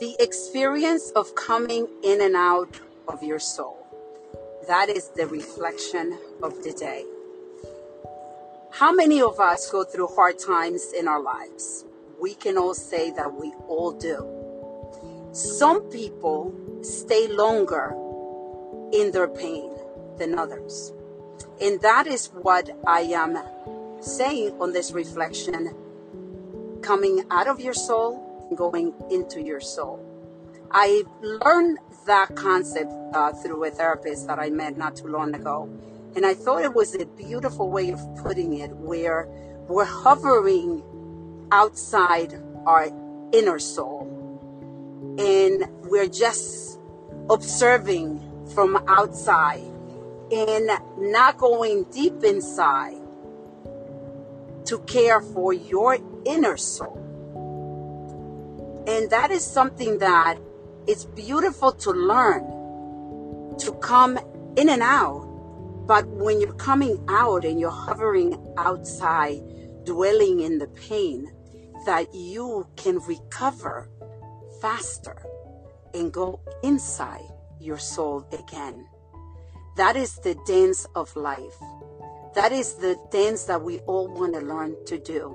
The experience of coming in and out of your soul. That is the reflection of the day. How many of us go through hard times in our lives? We can all say that we all do. Some people stay longer in their pain than others. And that is what I am saying on this reflection coming out of your soul going into your soul. I learned that concept uh, through a therapist that I met not too long ago. And I thought it was a beautiful way of putting it, where we're hovering outside our inner soul and we're just observing from outside and not going deep inside to care for your inner soul. And that is something that it's beautiful to learn to come in and out. But when you're coming out and you're hovering outside, dwelling in the pain, that you can recover faster and go inside your soul again. That is the dance of life. That is the dance that we all want to learn to do.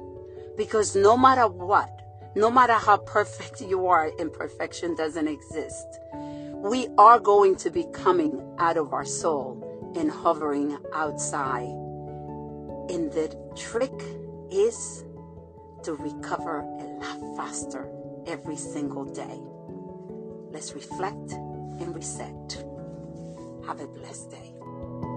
Because no matter what, no matter how perfect you are, imperfection doesn't exist. We are going to be coming out of our soul and hovering outside. And the trick is to recover a lot faster every single day. Let's reflect and reset. Have a blessed day.